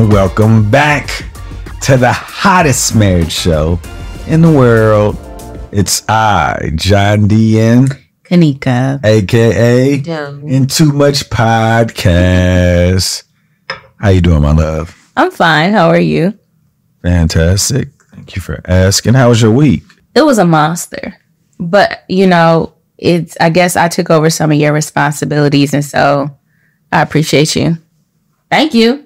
and welcome back to the hottest marriage show in the world. It's I, John D. N. Kanika. aka Dope. In Too Much Podcast. How you doing, my love? I'm fine. How are you? Fantastic. Thank you for asking. How was your week? It was a monster. But, you know, it's I guess I took over some of your responsibilities and so I appreciate you. Thank you.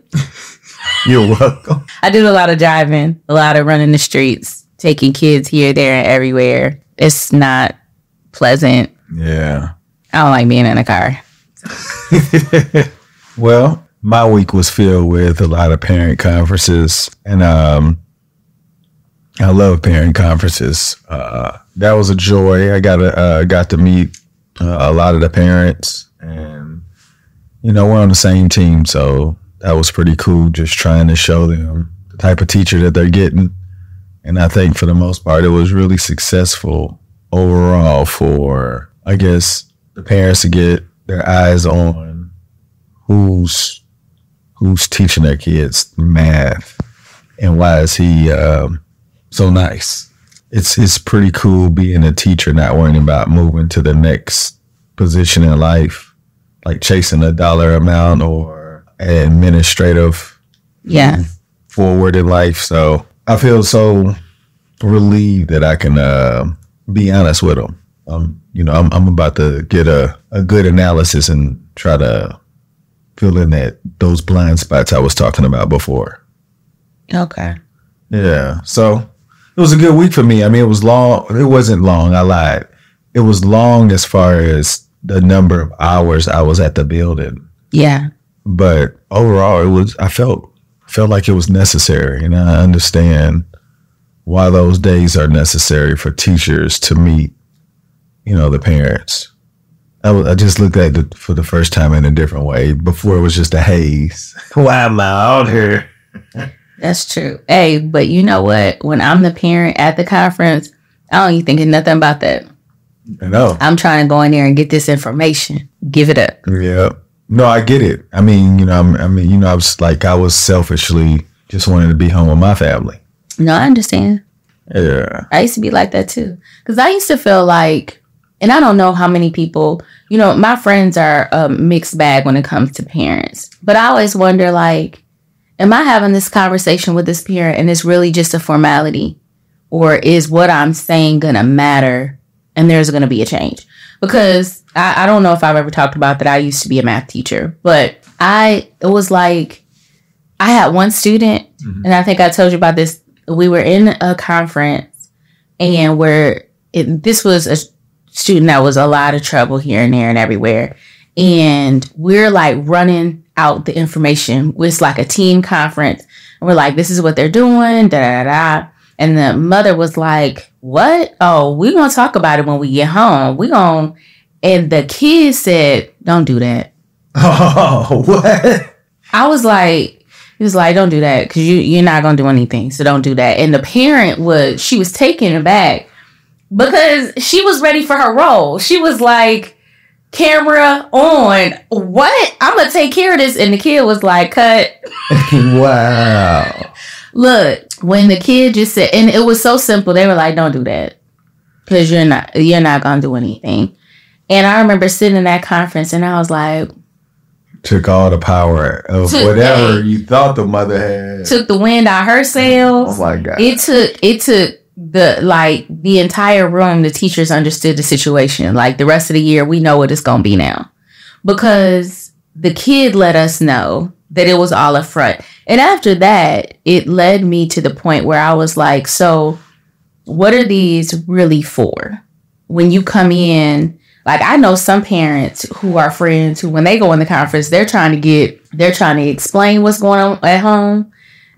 You're welcome. I did a lot of driving, a lot of running the streets, taking kids here, there, and everywhere. It's not pleasant. Yeah. I don't like being in a car. Well, my week was filled with a lot of parent conferences, and um, I love parent conferences. Uh, that was a joy. I got to uh, got to meet uh, a lot of the parents, and you know we're on the same team, so that was pretty cool. Just trying to show them the type of teacher that they're getting, and I think for the most part, it was really successful overall for I guess the parents to get their eyes on who's who's teaching their kids math and why is he um, so nice it's it's pretty cool being a teacher not worrying about moving to the next position in life like chasing a dollar amount or administrative Yeah. forward in life so i feel so relieved that i can uh, be honest with them um, you know I'm, I'm about to get a, a good analysis and try to fill in that those blind spots i was talking about before Okay. yeah. So it was a good week for me. I mean, it was long. It wasn't long. I lied. It was long as far as the number of hours I was at the building. Yeah. But overall, it was, I felt, felt like it was necessary. And I understand why those days are necessary for teachers to meet, you know, the parents. I, was, I just looked at it for the first time in a different way. Before it was just a haze. Why am I out here? That's true. Hey, but you know what? When I'm the parent at the conference, I don't even thinking nothing about that. I know. I'm trying to go in there and get this information. Give it up. Yeah. No, I get it. I mean, you know, I'm, I mean, you know, I was like, I was selfishly just wanting to be home with my family. No, I understand. Yeah. I used to be like that too. Because I used to feel like, and I don't know how many people, you know, my friends are a mixed bag when it comes to parents. But I always wonder, like, am I having this conversation with this parent and it's really just a formality? Or is what I'm saying going to matter and there's going to be a change? Because I, I don't know if I've ever talked about that. I used to be a math teacher, but I, it was like, I had one student, mm-hmm. and I think I told you about this. We were in a conference and where it, this was a student that was a lot of trouble here and there and everywhere. And we're like running out the information. It's like a team conference. And we're like, this is what they're doing, da da da. And the mother was like, What? Oh, we're gonna talk about it when we get home. we gonna and the kid said, Don't do that. Oh, what? I was like, he was like, don't do that because you you're not gonna do anything, so don't do that. And the parent was she was taken aback because she was ready for her role. She was like, camera on, what? I'm gonna take care of this. And the kid was like, cut. wow. Look, when the kid just said, and it was so simple, they were like, don't do that because you're not you're not gonna do anything. And I remember sitting in that conference, and I was like, Took all the power of whatever hey. you thought the mother had. took the wind out her sails. oh my God. it took it took the like the entire room the teachers understood the situation like the rest of the year we know what it's gonna be now because the kid let us know that it was all up front and after that it led me to the point where i was like so what are these really for? When you come in like i know some parents who are friends who when they go in the conference they're trying to get they're trying to explain what's going on at home.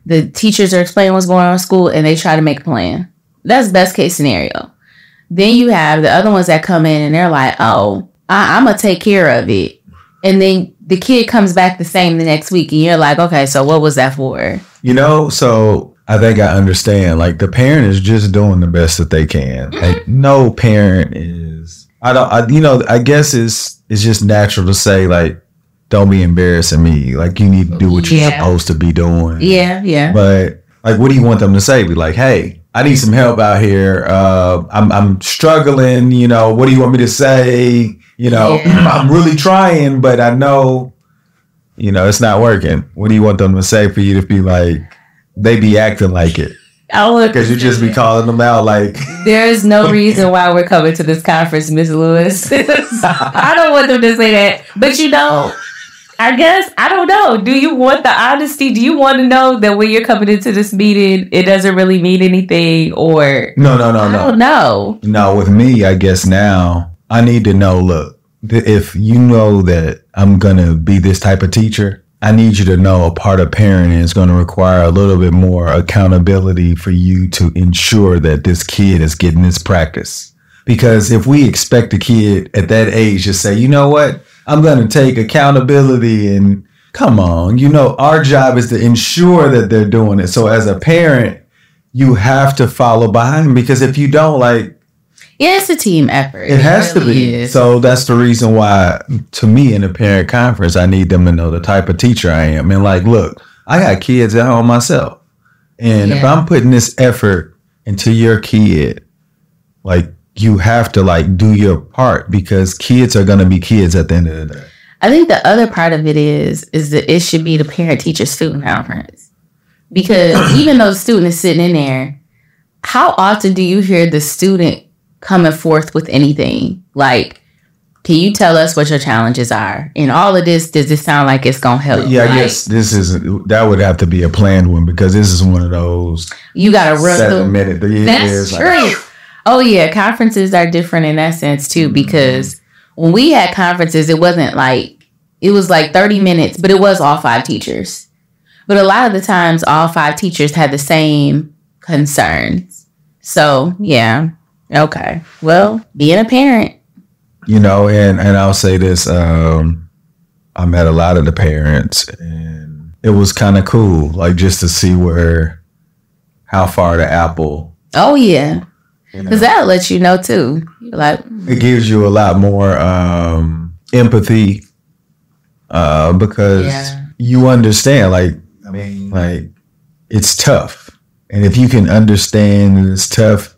The teachers are explaining what's going on in school and they try to make a plan. That's best case scenario. Then you have the other ones that come in and they're like oh I- i'm gonna take care of it. And then the kid comes back the same the next week and you're like okay so what was that for You know, so I think I understand. Like the parent is just doing the best that they can. Like no parent is. I don't. I, you know, I guess it's it's just natural to say like don't be embarrassing me. Like you need to do what you're Yeah. supposed to be doing. Yeah, yeah. But like, what do you want them to say? Be like, hey, I need some help out here. Uh, I'm I'm struggling. You know, what do you want me to say? You know, Yeah. I'm really trying, but I know, you know, it's not working. What do you want them to say for you to be like? They be acting like it because you just be calling them out like. There is no reason why we're coming to this conference, Miss Lewis. I don't want them to say that, but you know, I guess I don't know. Do you want the honesty? Do you want to know that when you're coming into this meeting, it doesn't really mean anything, or No, no, no, no. know. No, with me, I guess now I need to know. Look, if you know that I'm gonna be this type of teacher, I need you to know a part of parenting is going to require a little bit more accountability for you to ensure that this kid is getting this practice. Because if we expect a kid at that age to say, you know what, I'm going to take accountability and come on, you know, our job is to ensure that they're doing it. So as a parent, you have to follow behind because if you don't, like, Yeah, it's a team effort. it has to be. is. So that's the reason why, to me, in a parent conference, I need them to know the type of teacher I am. And like, look, I got kids at home myself. And if I'm putting this effort into your kid, like, you have to like do your part because kids are going to be kids at the end of the day. I think the other part of it is is that it should be the parent teacher student conference. Because even though the student is sitting in there, how often do you hear the student coming forth with anything? Like, can you tell us what your challenges are? And all of this, does it sound like it's gonna help? Yeah, I guess this isn't. that would have to be a planned one because this is one of those you gotta run seven minute. Yeah, That's it's like- true. oh yeah, conferences are different in that sense too mm-hmm. because when we had conferences, it wasn't like it was like thirty minutes, but it was all five teachers. But a lot of the times, all five teachers had the same concerns. So yeah, okay. Well, being a parent, you know and and i'll say this um i met a lot of the parents and it was kind of cool like just to see where how far the apple oh yeah, you know, because that'll let you know too. Like, it gives you a lot more um empathy uh because Yeah. you understand like i mean like it's tough and if you can understand that it's tough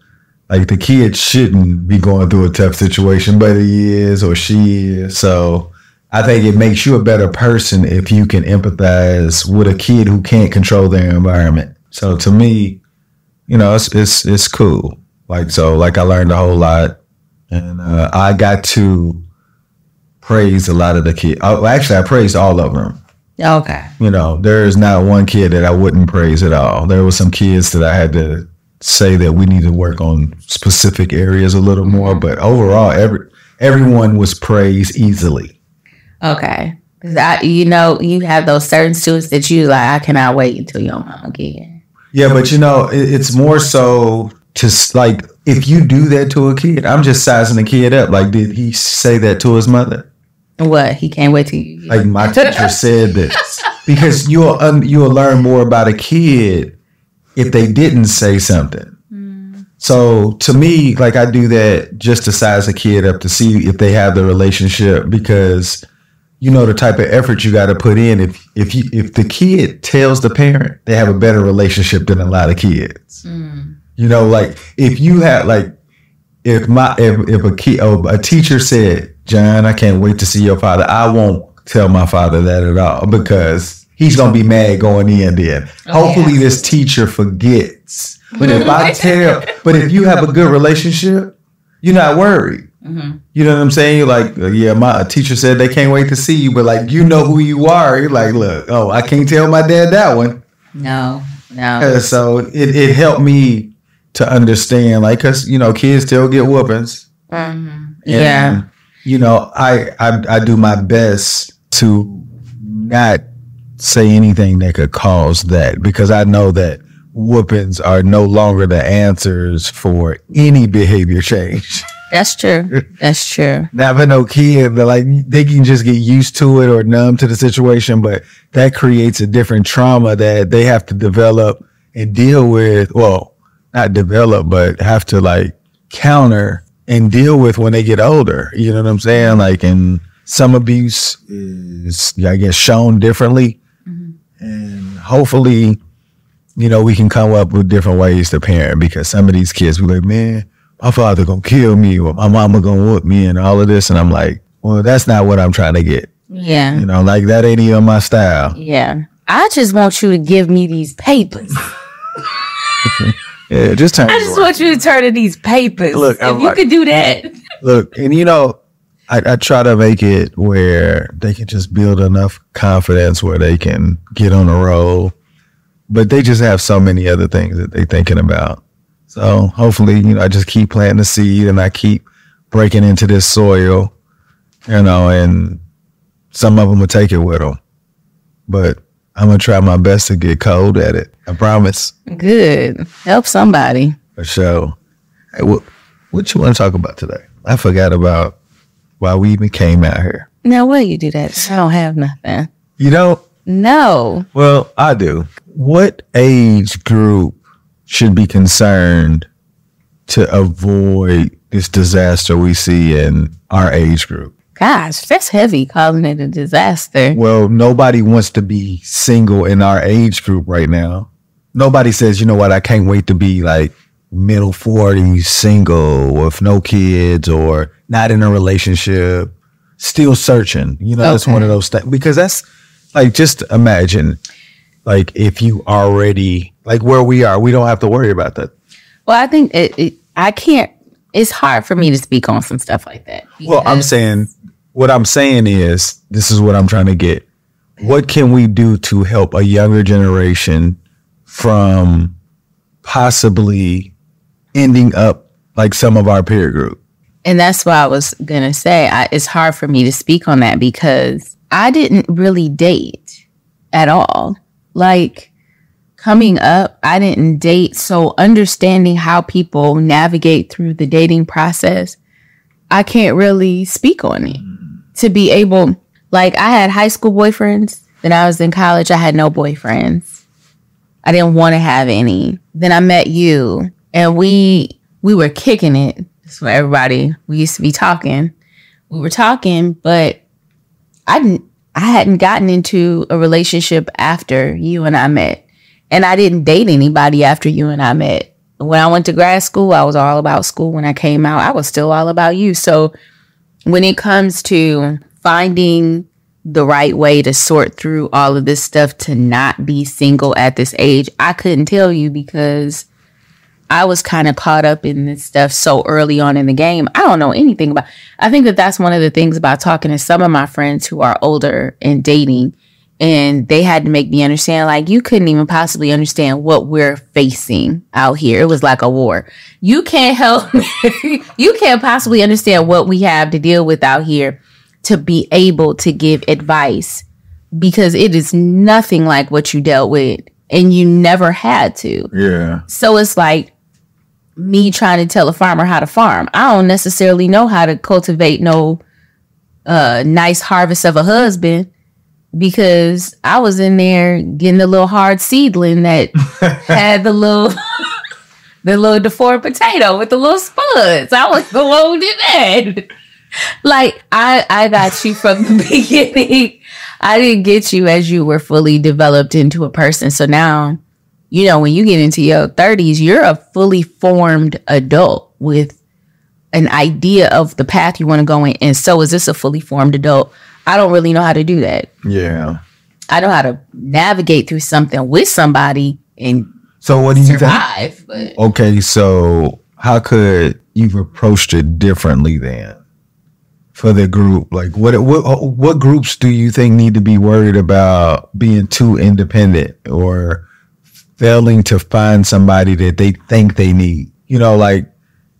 like the kid shouldn't be going through a tough situation, but he is or she is. So I think it makes you a better person if you can empathize with a kid who can't control their environment. So to me, you know, it's it's it's cool. Like so, like I learned a whole lot, and uh, I got to praise a lot of the kids. Oh, actually, I praised all of them. okay, You know, there is not one kid that I wouldn't praise at all. There were some kids that I had to say that we need to work on specific areas a little more, mm-hmm. but overall, every everyone was praised easily. okay. Because I, you know, you have those certain students that you like. I cannot wait until your mama get here. Yeah, but you know, it, it's more so just like if you do that to a kid, I'm just sizing the kid up. Like, did he say that to his mother? What? He can't wait till you. Like my teacher said this because you'll un, you'll learn more about a kid if they didn't say something. So to me, like I do that just to size a kid up to see if they have the relationship because you know the type of effort you got to put in. If if you if the kid tells the parent, they have a better relationship than a lot of kids. Mm. You know, like if you had like if my if, if a kid oh, a teacher said, John, I can't wait to see your father. I won't tell my father that at all because he's gonna be mad going in there. Hopefully this teacher forgets. But if I tell but if you have a good relationship, you're not worried. You know what I'm saying? You're like, uh, yeah, my teacher said they can't wait to see you, but like you know who you are. You're like, look, oh, I can't tell my dad that one. No, no. Uh, so it, it helped me to understand, like, cause you know, kids still get whoopings. Mhm. Yeah. You know, I, I I do my best to not say anything that could cause that because I know that whoopings are no longer the answers for any behavior change. That's true. That's true. now, Never no kid, but like they can just get used to it or numb to the situation, but that creates a different trauma that they have to develop and deal with. Well, not develop, but have to like counter and deal with when they get older. You know what I'm saying? Like, and some abuse is, I guess, shown differently. And hopefully, you know, we can come up with different ways to parent because some of these kids be like, man, my father gonna kill me or my mama gonna whoop me and all of this. And I'm like, well, that's not what I'm trying to get. Yeah. You know, like that ain't even my style. Yeah. I just want you to give me these papers. Yeah, just turn. I just want you to turn to these papers. Look, if I'm you like- could do that. Look, and you know, I, I try to make it where they can just build enough confidence where they can get on the road. But they just have so many other things that they're thinking about. So hopefully, you know, I just keep planting the seed and I keep breaking into this soil, you know, and some of them will take it with them. But I'm going to try my best to get cold at it. I promise. Good. Help somebody. For sure. Hey, what, what you want to talk about today? I forgot about why we even came out here. Now, why you do that? I don't have nothing. You know, No. well, I do. What age group should be concerned to avoid this disaster we see in our age group? Gosh, that's heavy calling it a disaster. Well, nobody wants to be single in our age group right now. Nobody says, you know what, I can't wait to be like middle 40s, single with no kids or not in a relationship, still searching. You know, that's one of those things. Because that's like, just imagine, like, if you already, like where we are, we don't have to worry about that. Well, I think it, it, I can't, it's hard for me to speak on some stuff like that. Well, I'm saying, what I'm saying is, this is what I'm trying to get. What can we do to help a younger generation from possibly ending up like some of our peer group? And that's why I was going to say I, it's hard for me to speak on that because I didn't really date at all. Like coming up, I didn't date. So understanding how people navigate through the dating process, I can't really speak on it. To be able, like, I had high school boyfriends. Then I was in college, I had no boyfriends. I didn't want to have any. Then I met you and we we were kicking it. That's what everybody we used to be talking. We were talking, but I didn't I hadn't gotten into a relationship after you and I met. And I didn't date anybody after you and I met. When I went to grad school, I was all about school. When I came out, I was still all about you. So when it comes to finding the right way to sort through all of this stuff to not be single at this age, I couldn't tell you because I was kind of caught up in this stuff so early on in the game. I don't know anything about. I think that that's one of the things about talking to some of my friends who are older and dating, and they had to make me understand like you couldn't even possibly understand what we're facing out here. It was like a war. You can't help. you can't possibly understand what we have to deal with out here to be able to give advice because it is nothing like what you dealt with and you never had to. Yeah. So it's like me trying to tell a farmer how to farm. I don't necessarily know how to cultivate no uh nice harvest of a husband because I was in there getting the little hard seedling that had the little the little deformed potato with the little spuds. I was the one did that. Like I I got you from the beginning. I didn't get you as you were fully developed into a person. So now you know, when you get into your 30s, you're a fully formed adult with an idea of the path you want to go in. And so is this a fully formed adult? I don't really know how to do that. Yeah. I know how to navigate through something with somebody and So what do you think? But Okay, so how could you've approached it differently then for the group? Like, what what what groups do you think need to be worried about being too independent or failing to find somebody that they think they need? You know, like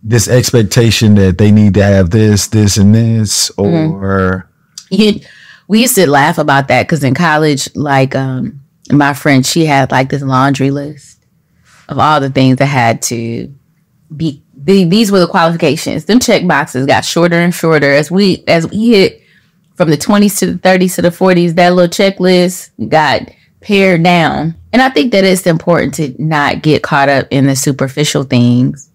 this expectation that they need to have this, this, and this, or you, we used to laugh about that because in college, like um, my friend, she had like this laundry list of all the things that had to be. The, these were the qualifications. Them check boxes got shorter and shorter as we as we hit from the twenties to the thirties to the forties. That little checklist got pared down, and I think that it's important to not get caught up in the superficial things.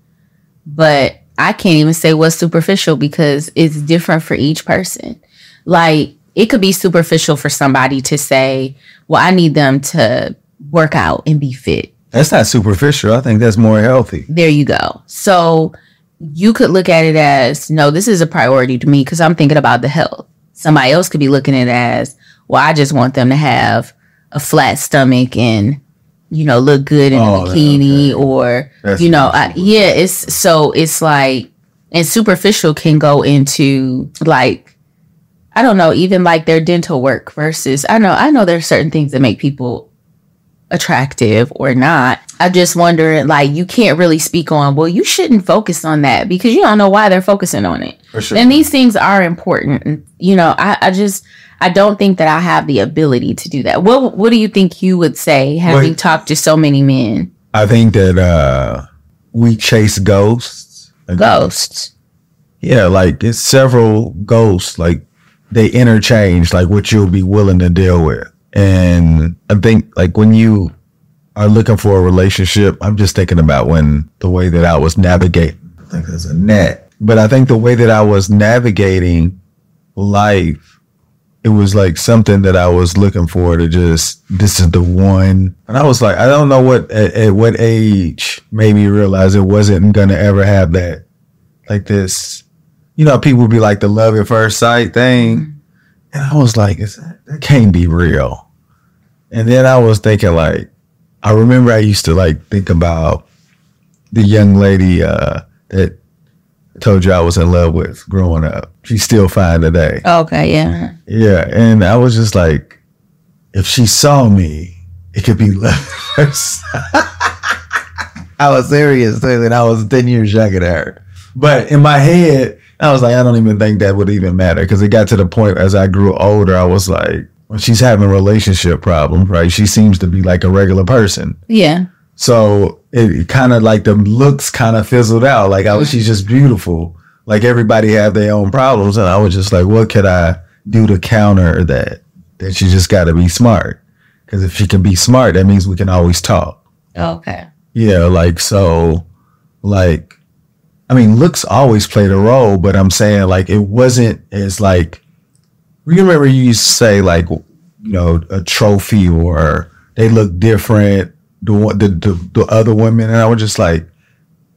But I can't even say what's superficial because it's different for each person. Like it could be superficial for somebody to say, "Well, I need them to work out and be fit." That's not superficial. I think that's more healthy. There you go. So you could look at it as, "No, this is a priority to me because I'm thinking about the health." Somebody else could be looking at it as, "Well, I just want them to have a flat stomach and you know look good in Oh, a bikini okay. or That's you know I, yeah it's so it's like and superficial can go into like i don't know even like their dental work versus i know i know there's certain things that make people attractive or not i just wonder like you can't really speak on well you shouldn't focus on that because you don't know why they're focusing on it For sure. and these things are important you know i, I just i don't think that i have the ability to do that what what do you think you would say having Wait. talked to so many men I think that uh we chase ghosts. ghosts Yeah, like it's several ghosts. Like they interchange, like what you'll be willing to deal with. And I think like when you are looking for a relationship, I'm just thinking about when the way that I was navigating. I think there's a net, but I think the way that I was navigating life, it was like something that I was looking for to just this is the one. And I was like, I don't know what at, at what age made me realize it wasn't gonna ever have that like this. You know, people be like the love at first sight thing, and I was like, is that, that can't be real. And then I was thinking like, I remember I used to like think about the young lady uh, that told you I was in love with growing up. She's still fine today. okay yeah Yeah, and I was just like, if she saw me, it could be love first. I was serious, and I was ten years younger than her. But in my head, I was like, I don't even think that would even matter because it got to the point as I grew older, I was like, when she's having relationship problems, right? She seems to be like a regular person. yeah So it kind of like the looks kind of fizzled out. Like I was, she's just beautiful. Like everybody have their own problems, and I was just like, what could I do to counter that? That she just got to be smart. Because if she can be smart, that means we can always talk. okay Yeah, like so, like, I mean, looks always played a role, but I'm saying like it wasn't as like. You remember you used to say like, you know, a trophy or they look different. The the, the the other women, and I was just like,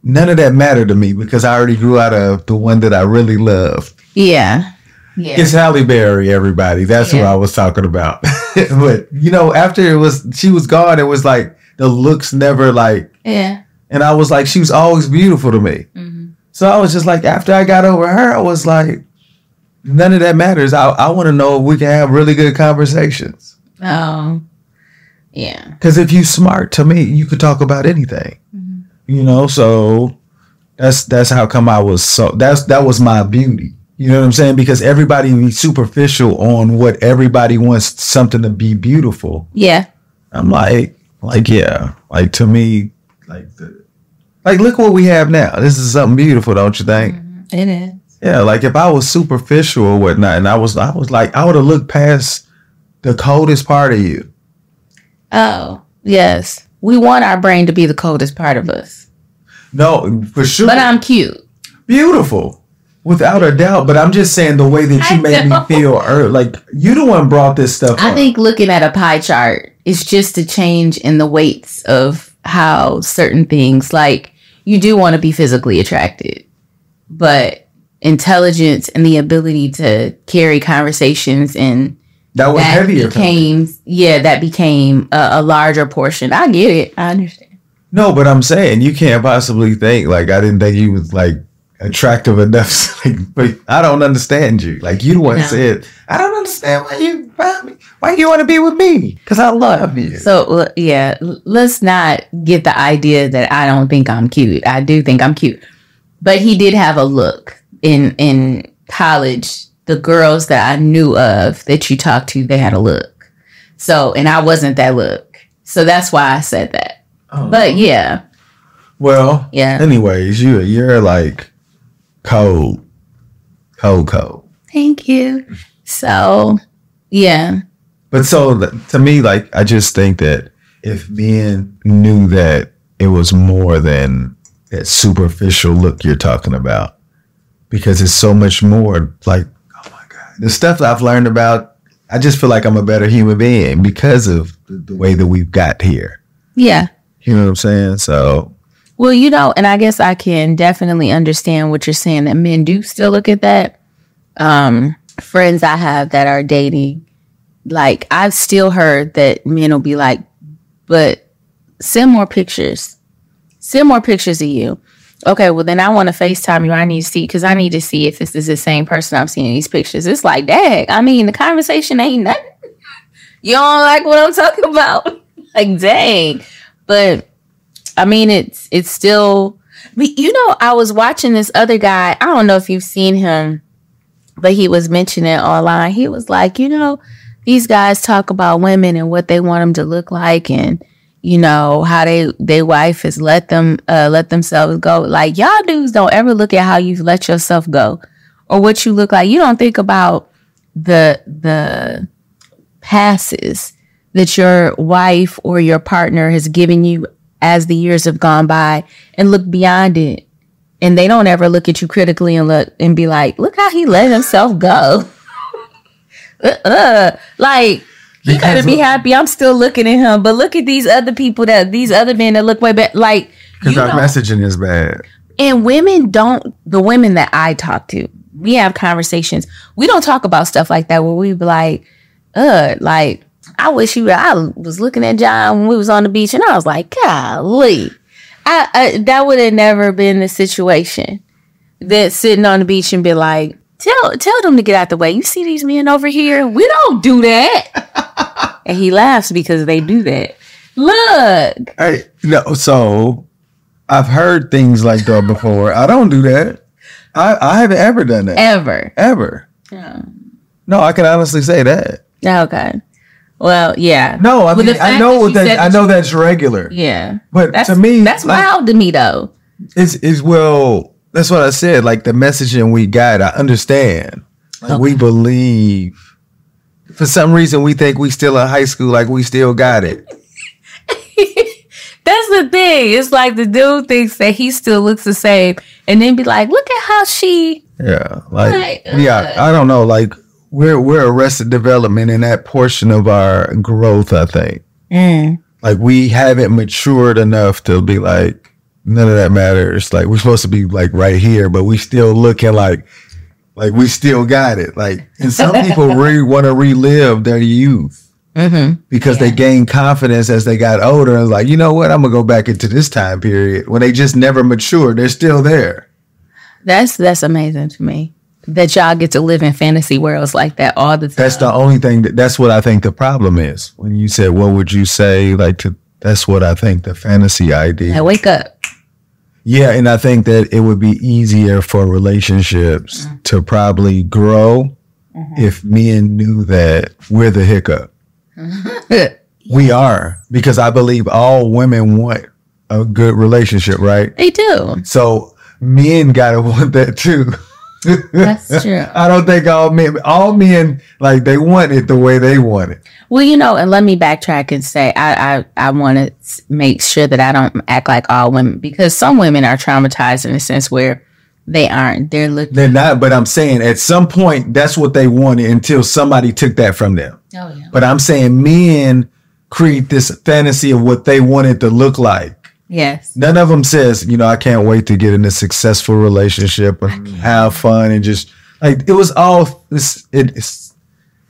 none of that mattered to me because I already grew out of the one that I really loved. yeah yeah It's Halle Berry, everybody. That's what Yeah. I was talking about. but you know, after it was she was gone, it was like the looks never like yeah and I was like, she was always beautiful to me. Mhm. So I was just like, after I got over her, I was like, none of that matters. I, I want to know if we can have really good conversations. oh yeah Because if you smart to me, you could talk about anything. Mm-hmm. You know, so that's that's how come I was so that's that was my beauty. You know what I'm saying? Because everybody be superficial on what everybody wants something to be beautiful. yeah I'm like, like yeah, like to me, like the, like look what we have now. This is something beautiful, don't you think? Mm-hmm. it is Yeah, like if I was superficial or whatnot, and I was, I was like, I would have looked past the coldest part of you. Oh yes we want our brain to be the coldest part of us No, for sure, but i'm cute beautiful, without a doubt. But I'm just saying the way that you I made know. me feel, or like you the one brought this stuff. I up. think looking at a pie chart is just a change in the weights of how certain things, like you do want to be physically attracted, but intelligence and the ability to carry conversations and that was that heavier. became, yeah, that became a, a larger portion. I get it. I understand. No, but I'm saying you can't possibly think like I didn't think you was like attractive enough. like, but I don't understand you. Like you one No. said, I don't understand why you why, me- why you want to be with me because I love you. So yeah, let's not get the idea that I don't think I'm cute. I do think I'm cute, but he did have a look in in college. The girls that I knew of that you talked to, they had a look. So and I wasn't that look. So that's why I said that. Oh. But yeah, well, yeah. anyways, you you're like cold, cold, cold. Thank you. So yeah, But so to me, like I just think that if men knew that it was more than that superficial look you're talking about, because it's so much more. Like, the stuff I've learned about, I just feel like I'm a better human being because of the, the way that we've got here. Yeah. You know what I'm saying? So Well, you know, and I guess I can definitely understand what you're saying that men do still look at that. Um, friends I have that are dating, like I've still heard that men will be like, but send more pictures. Send more pictures of you. Okay, well then I want to FaceTime you. I need to see because I need to see if this is the same person I'm seeing in these pictures. It's like, dang, I mean the conversation ain't nothing. You don't like what I'm talking about. like, dang. But I mean, it's it's still. But you know, I was watching this other guy. I don't know if you've seen him, but he was mentioning online. He was like, you know, these guys talk about women and what they want them to look like, and you know how they their wife has let them uh, let themselves go. Like y'all dudes don't ever look at how you've let yourself go or what you look like. You don't think about the the passes that your wife or your partner has given you as the years have gone by and look beyond it. And they don't ever look at you critically and look and be like, look how he let himself go. uh, like he better be happy. I'm still looking at him, but look at these other people that these other men that look way back. Like because our know. messaging is bad. And women don't, the women that I talk to, we have conversations. We don't talk about stuff like that where we be like, uh, like, I wish you, I was looking at John when we was on the beach and I was like, golly, I, I that would have never been the situation that sitting on the beach and be like, tell, tell them to get out the way. You see these men over here? We don't do that. and he laughs because they do that. Look. Hey, no, so I've heard things like that before. I don't do that. I, I haven't ever done that. Ever. ever. Yeah. No, I can honestly say that. Okay. Well, yeah. No, I mean I know that what that I know that's regular. Yeah. But That's to me, that's like, wild to me though. It's is well. That's what I said. Like the messaging we got, I understand. Like we believe. For some reason, we think we still in high school. Like we still got it. That's the thing. It's like the dude thinks that he still looks the same and then be like, look at how she Yeah, like Right. yeah. Uh, I don't know. Like we're we're arrested development in that portion of our growth. I think. Mm. Like we haven't matured enough to be like none of that matters. Like we're supposed to be like right here, but we still looking like like we still got it. Like and some people really want to relive their youth mm-hmm. because they gained confidence as they got older and like you know what I'm gonna go back into this time period when they just never matured. They're still there. That's that's amazing to me. That y'all get to live in fantasy worlds like that all the time. That's the only thing that that's what I think the problem is. When you said what would you say like to that's what I think the fantasy idea. Now wake up. Yeah, and I think that it would be easier for relationships Mm-hmm. to probably grow if men knew that we're the hiccup. We are because I believe all women want a good relationship, right? They do. So men gotta want that too. That's true. I don't think all men, all men like they want it the way they want it. Well, you know, and let me backtrack and say I I, I want to make sure that I don't act like all women because some women are traumatized in a sense where they aren't. They're looking. They're not, but I'm saying at some point that's what they wanted until somebody took that from them. Oh yeah. But I'm saying men create this fantasy of what they want it to look like. Yes. None of them says, you know, I can't wait to get in a successful relationship and have fun and just like it was all it's it's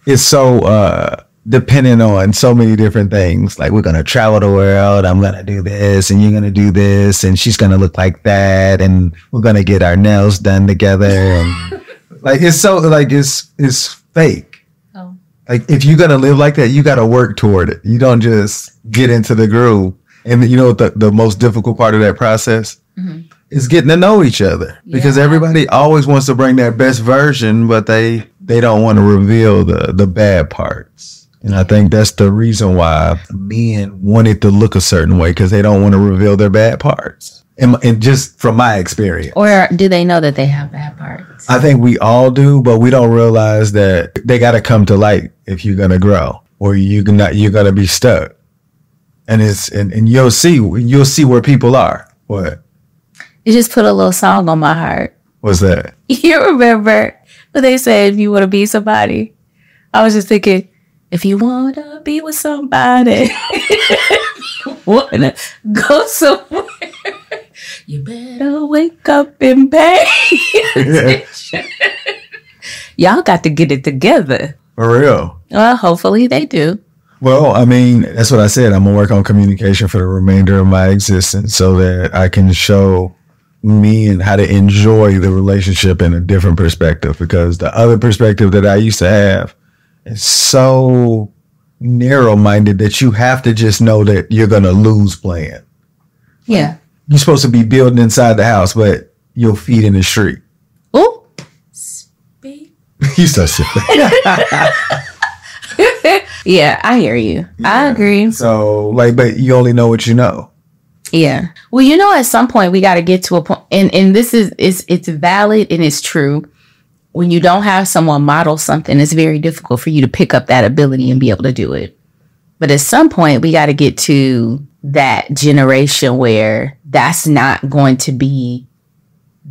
it's so uh dependent on so many different things. Like we're gonna travel the world, I'm gonna do this and you're gonna do this and she's gonna look like that and we're gonna get our nails done together and like it's so like it's it's fake. Oh. Like if you're gonna live like that, you gotta work toward it. You don't just get into the groove. And you know the, the most difficult part of that process mm-hmm. is getting to know each other. Because everybody always wants to bring their best version, but they they don't want to reveal the the bad parts. And I think that's the reason why men want it to look a certain way because they don't want to reveal their bad parts. And, and just from my experience. Or do they know that they have bad parts? I think we all do, but we don't realize that they got to come to light if you're gonna grow, or you're not you're gonna be stuck. And it's and, and you'll see you'll see where people are. What You just put a little song on my heart. was that? You remember But they said if you want to be somebody, I was just thinking, if you want to be with somebody, want to go somewhere, you better wake up and pay attention. Y'all got to get it together. For real. Well, hopefully they do. Well, I mean, that's what I said. I'm gonna work on communication for the remainder of my existence so that I can show me and how to enjoy the relationship in a different perspective because the other perspective that I used to have is so narrow minded that you have to just know that you're gonna lose playing. Yeah. You're supposed to be building inside the house, but you'll feed in the street. Ooh. you so silly. yeah, I hear you. I agree. So like, but you only know what you know. Yeah. Well, you know, at some point we got to get to a point, and and this is it's it's valid and it's true. When you don't have someone model something, it's very difficult for you to pick up that ability and be able to do it. But at some point, we got to get to that generation where that's not going to be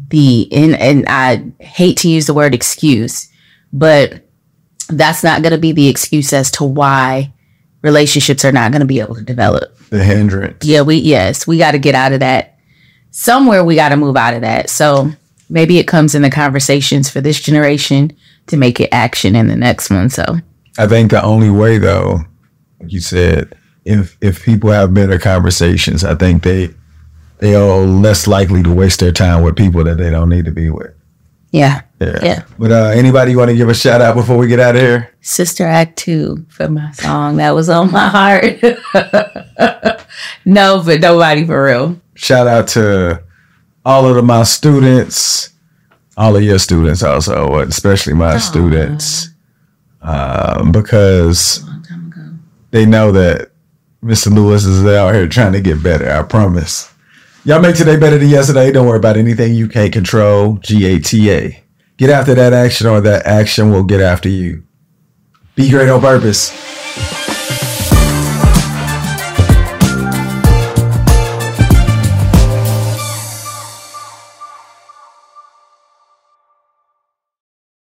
the and and I hate to use the word excuse, but that's not going to be the excuse as to why relationships are not going to be able to develop. The hindrance. Yeah, we yes, we got to get out of that. Somewhere we got to move out of that. So maybe it comes in the conversations for this generation to make it action in the next one. So I think the only way though, like you said, if if people have better conversations, I think they they are less likely to waste their time with people that they don't need to be with. Yeah, Yeah. Yeah. But uh, anybody want to give a shout out before we get out of here? Sister Act Two for my song that was on my heart. no, but nobody for real. Shout out to all of the, my students, all of your students also, especially my students, um, because Long time ago. they know that Mr. Lewis is out here trying to get better. I promise. Y'all make today better than yesterday. Don't worry about anything you can't control. G A T A. Get after that action, or that action will get after you. Be great on purpose.